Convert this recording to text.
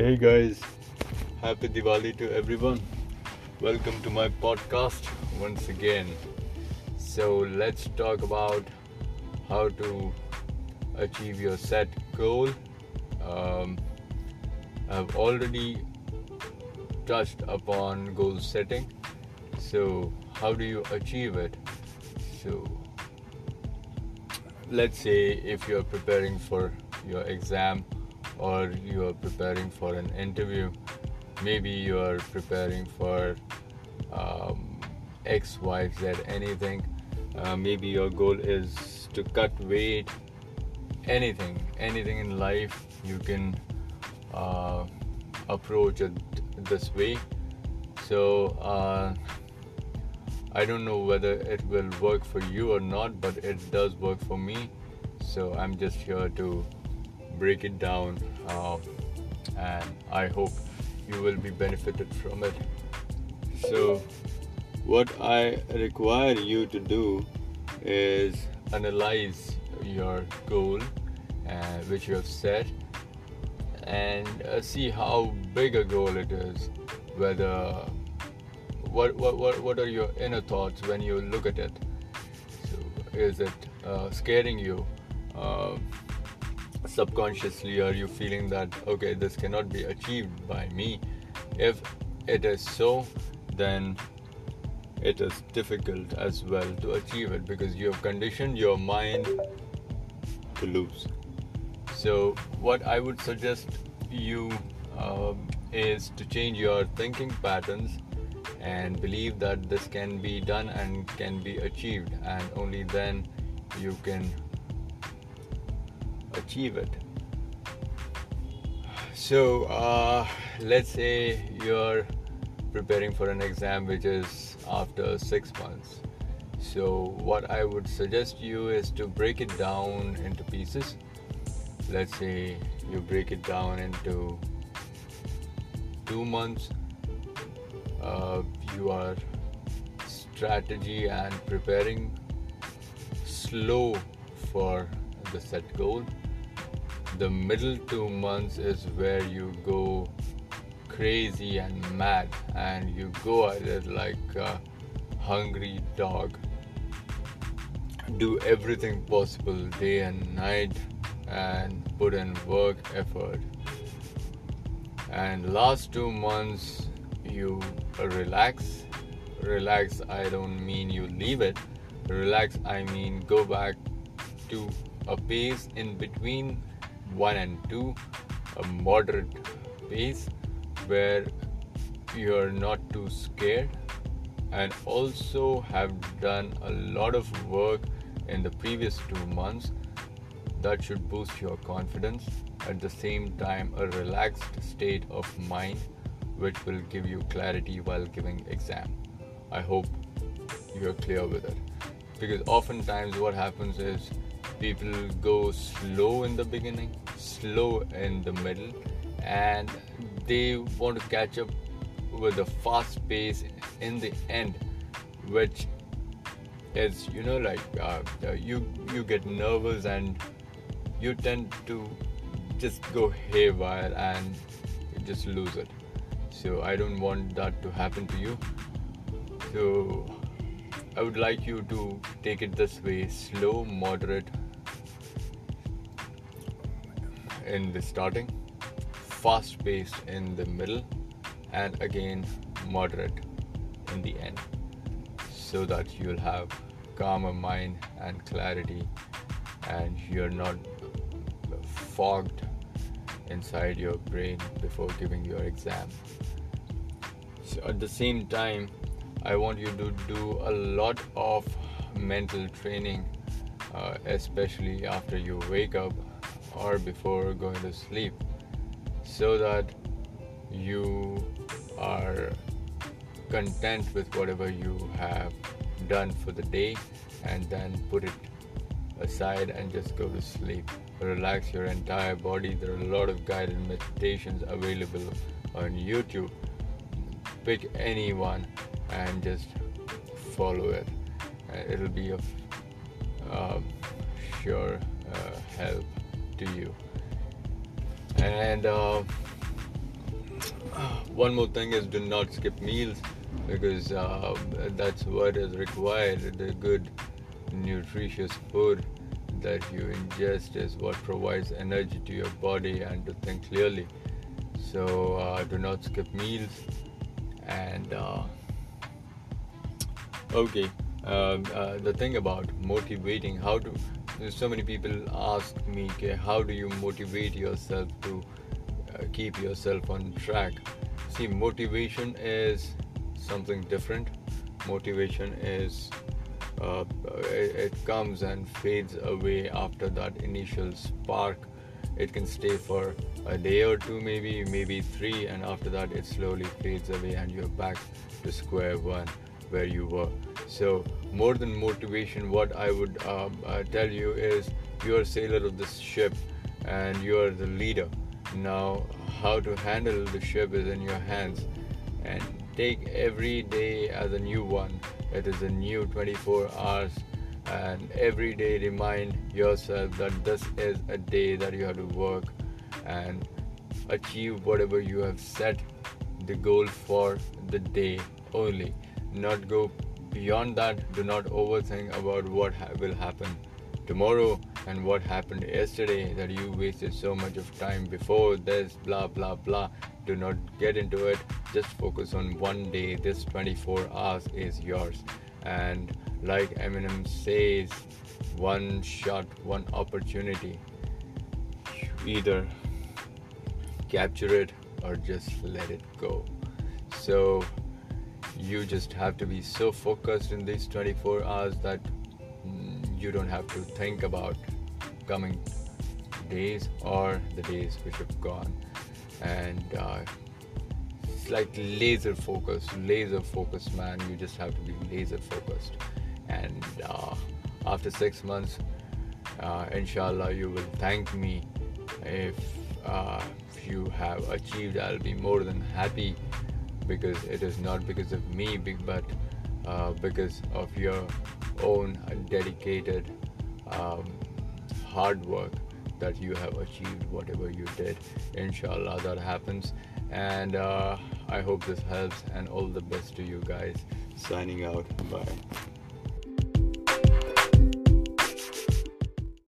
Hey guys, happy Diwali to everyone. Welcome to my podcast once again. So, let's talk about how to achieve your set goal. Um, I've already touched upon goal setting. So, how do you achieve it? So, let's say if you're preparing for your exam or you are preparing for an interview. Maybe you are preparing for um, x y z anything. Uh, maybe your goal is to cut weight. Anything anything in life you can uh, approach it this way. So uh, I don't know whether it will work for you or not, but it does work for me. So I'm just here to break it down, uh, and I hope you will be benefited from it. So, what I require you to do is analyze your goal, uh, which you have set, and uh, see how big a goal it is, whether what, what, what, what are your inner thoughts when you look at it? So is it uh, scaring you? Subconsciously, are you feeling that, okay, this cannot be achieved by me? If it is so, then it is difficult as well to achieve it because you have conditioned your mind to lose. So, what I would suggest you um, is to change your thinking patterns and believe that this can be done and can be achieved and only then you can achieve it. So uh, let's say you're preparing for an exam which is after six months. So what i would suggest you is to break it down into pieces. Let's say you break it down into two months. Uh, you are strategy and preparing slow for the set goal the middle two months is where you go crazy and mad and you go at it like a hungry dog do everything possible day and night and put in work effort and last two months you relax. Relax, I don't mean you leave it. Relax, I mean go back to a pace in between 1 and 2, a moderate pace where you're not too scared and also have done a lot of work in the previous two months that should boost your confidence at the same time a relaxed state of mind which will give you clarity while giving exam. I hope you're clear with it. Because oftentimes what happens is people go slow in the beginning, slow in the middle, and they want to catch up with a fast pace in the end, which is you know like uh, uh you you get nervous and you tend to just go haywire and just lose it so I don't want that to happen to you. So I would like you to take it this way slow, moderate in the starting, fast paced in the middle, and again moderate in the end so that you'll have calmer mind and clarity and you're not fogged inside your brain before giving your exam. So at the same time, I want you to do a lot of mental training, uh, especially after you wake up or before going to sleep, so that you are content with whatever you have done for the day and then put it aside and just go to sleep relax your entire body. There are a lot of guided meditations available on YouTube. Pick any one and just follow it. It'll be of uh, sure uh, help to you. And uh, one more thing is do not skip meals because uh, that's what is required the good nutritious food that you ingest is what provides energy to your body and to think clearly so uh, do not skip meals and uh, okay um, uh, the thing about motivating how to so many people ask me okay, how do you motivate yourself to uh, keep yourself on track? See motivation is something different. Motivation is uh, it, it comes and fades away after that initial spark. It can stay for a day or two maybe maybe three and after that it slowly fades away and you're back to square one where you were. So more than motivation what i would uh, uh, tell you is you're a sailor of this ship and you're the leader. Now how to handle the ship is in your hands. And take every day as a new one. It is a new 24 hours. And every day remind yourself that this is a day that you have to work and achieve whatever you have set the goal for the day only. Not go beyond that do not overthink about what ha- will happen tomorrow and what happened yesterday that you wasted so much of time before this blah blah blah. Do not get into it. Just focus on one day. This 24 hours is yours. And like eminem says one shot one opportunity. Either capture it or just let it go. So you just have to be so focused in these 24 hours that mm, you don't have to think about coming days or the days which have gone. And uh, it's like laser focus laser focus man. You just have to be laser focused. And uh, after six months uh, inshallah you will thank me if uh, you have achieved. I'll be more than happy because it is not because of me but uh, because of your own dedicated um, hard work that you have achieved whatever you did. Inshallah that happens. And uh, i hope this helps and all the best to you guys. Signing out. Bye